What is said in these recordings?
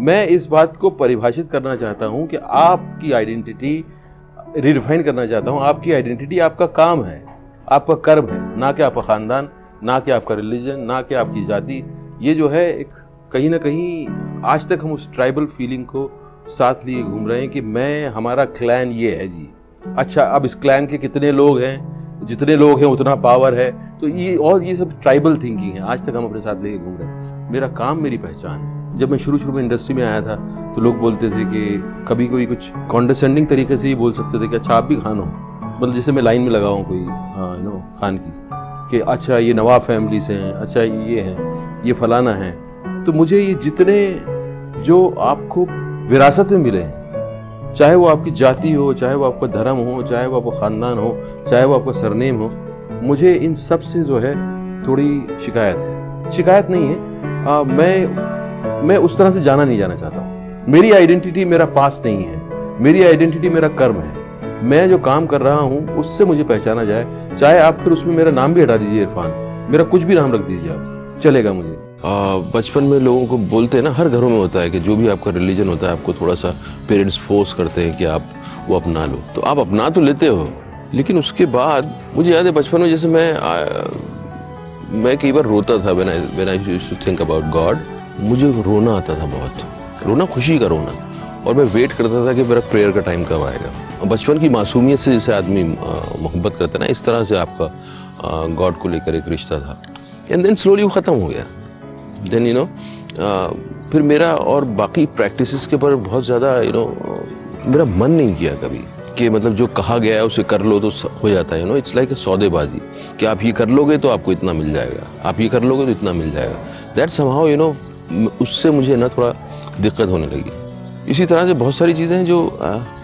मैं इस बात को परिभाषित करना चाहता हूँ कि आपकी आइडेंटिटी रिडिफाइन करना चाहता हूँ। आपकी आइडेंटिटी आपका काम है, आपका कर्म है, ना कि आपका ख़ानदान, ना कि आपका रिलीजन ना कि आपकी जाति। ये जो है एक कहीं ना कहीं आज तक हम उस ट्राइबल फीलिंग को साथ लिए घूम रहे हैं कि मैं, हमारा क्लैन ये है जी। अच्छा अब इस क्लैन के कितने लोग हैं? जितने लोग हैं, उतना पावर है। तो ये, और ये सब ट्राइबल थिंकिंग है, आज तक हम अपने साथ लेके घूम रहे हैं। मेरा काम, मेरी पहचान है। जब मैं शुरू शुरू में इंडस्ट्री में आया था तो लोग बोलते थे कि कभी कोई कुछ कॉन्डरसेंडिंग तरीके से ही बोल सकते थे कि अच्छा आप भी खान हो। मतलब जैसे मैं लाइन में लगा हूँ कोई हाँ नो खान की कि अच्छा ये नवाब फैमिली से हैं अच्छा ये हैं ये फलाना है। तो मुझे ये जितने जो आपको विरासत में मिले हैं चाहे वो आपकी जाति हो चाहे वो आपका धर्म हो चाहे वो आपका ख़ानदान हो चाहे वो आपका सरनेम हो मुझे इन सबसे जो है थोड़ी शिकायत है। शिकायत नहीं है। आ, मैं मैं उस तरह से जाना नहीं जाना चाहता मेरी आइडेंटिटी मेरा पास नहीं है। मेरी आइडेंटिटी मेरा कर्म है। मैं जो काम कर रहा हूँ उससे मुझे पहचाना जाए। चाहे आप फिर उसमें मेरा नाम भी हटा दीजिए इरफान। मेरा कुछ भी नाम रख दीजिए आप। चलेगा मुझे। बचपन में लोगों को बोलते हैं ना हर घरों में होता है कि जो भी आपका रिलीजन होता है आपको थोड़ा सा पेरेंट्स फोर्स करते हैं कि आप वो अपना लो। तो आप अपना तो लेते हो लेकिन उसके बाद मुझे याद है बचपन में जैसे मैं आ, मैं कई बार रोता था when I when I used to think about God मुझे रोना आता था बहुत। रोना खुशी का रोना। और मैं वेट करता था कि मेरा प्रेयर का टाइम कब आएगा। बचपन की मासूमियत से जैसे आदमी मोहब्बत करता ना, इस तरह से आपका गॉड को लेकर एक रिश्ता था। एंड देन स्लोली वो ख़त्म हो गया। देन यू नो फिर मेरा और बाकी प्रैक्टिसेस के ऊपर बहुत ज़्यादा यू नो मेरा मन नहीं किया कभी कि मतलब जो कहा गया है उसे कर लो तो हो जाता है you know it's like a सौदेबाजी कि आप ये कर लोगे तो आपको इतना मिल जाएगा। आप ये कर लोगे तो इतना मिल जाएगा। दैट समहाउ यू नो उससे मुझे ना थोड़ा दिक्कत होने लगी। इसी तरह से बहुत सारी चीज़ें हैं जो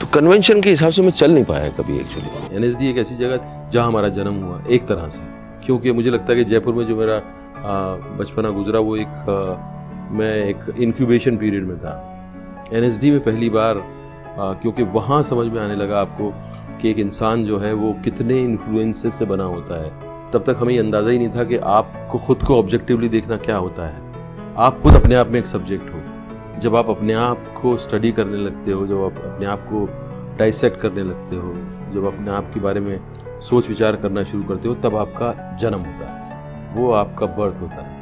तो कन्वेंशन के हिसाब से मैं चल नहीं पाया कभी एक्चुअली एन एस डी एक ऐसी जगह जहाँ हमारा जन्म हुआ, एक तरह से। क्योंकि मुझे लगता है कि जयपुर में जो मेरा बचपना गुजरा, वो एक मैं एक इंक्यूबेशन पीरियड में था। एन एस डी में पहली बार क्योंकि वहाँ समझ में आने लगा आपको कि एक इंसान जो है वो कितने इन्फ्लुएंसेस से बना होता है। तब तक हमें अंदाज़ा ही नहीं था कि आपको खुद को ऑब्जेक्टिवली देखना क्या होता है। आप खुद अपने आप में एक सब्जेक्ट हो। जब आप अपने आप को स्टडी करने लगते हो, जब आप अपने आप को डाइसेक्ट करने लगते हो, जब अपने आप के बारे में सोच विचार करना शुरू करते हो, तब आपका जन्म होता है। वो आपका बर्थ होता है।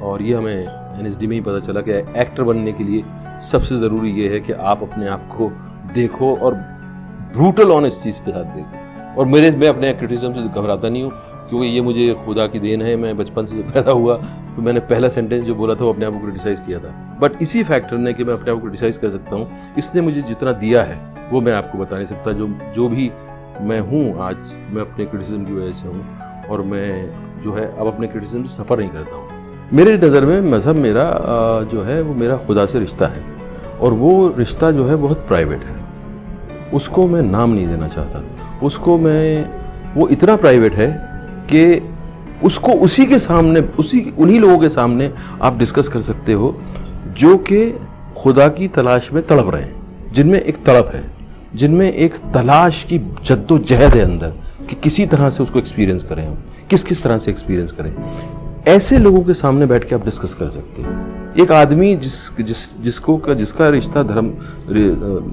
और ये हमें एनएसडी में ही पता चला कि एक्टर बनने के लिए सबसे ज़रूरी ये है कि आप अपने आप को देखो और ब्रूटल ऑनेस्टी के साथ देखो। और मेरे, मैं अपने क्रिटिसिज्म से घबराता नहीं हूँ। क्योंकि ये मुझे खुदा की देन है, मैं बचपन से पैदा हुआ तो मैंने पहला सेंटेंस जो बोला था वो अपने आप को क्रिटिसाइज़ किया था। बट इसी फैक्टर ने कि मैं अपने आप को क्रिटिसाइज़ कर सकता हूँ, इसने मुझे जितना दिया है, वो मैं आपको बता नहीं सकता। जो जो भी मैं हूँ आज, मैं अपने क्रिटिसिज्म की वजह से हूँ, और मैं जो है अब अपने क्रिटिसिज्म से सफ़र नहीं करता हूँ। मेरे नज़र में मज़हब मेरा जो है वो मेरा खुदा से रिश्ता है, और वो रिश्ता जो है बहुत प्राइवेट है। उसको मैं नाम नहीं देना चाहता। उसको मैं, वो इतना प्राइवेट है कि उसको उसी के सामने, उसी, उन्हीं लोगों के सामने आप डिस्कस कर सकते हो, जो कि खुदा की तलाश में तड़प रहे हैं, जिनमें एक तड़प है, जिनमें एक तलाश की जद्दोजहद है अंदर, कि किसी तरह से उसको एक्सपीरियंस करें हम किस किस तरह से एक्सपीरियंस करें। ऐसे लोगों के सामने बैठ के आप डिस्कस कर सकते हैं। एक आदमी जिस जिस, जिसको का, जिसका रिश्ता धर्म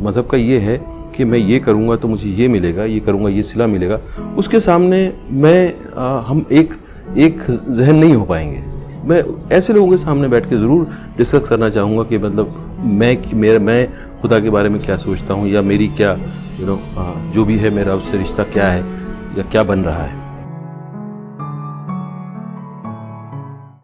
मज़हब का ये है कि मैं ये करूँगा तो मुझे ये मिलेगा ये करूँगा ये सिला मिलेगा। उसके सामने मैं आ, हम एक एक जहन नहीं हो पाएँगे। मैं ऐसे लोगों के सामने बैठ के ज़रूर डिस्कस करना चाहूँगा कि मतलब मैं मेरा मैं खुदा के बारे में क्या सोचता हूँ या मेरी क्या यू नो जो भी है मेरा उससे रिश्ता क्या है या क्या बन रहा है।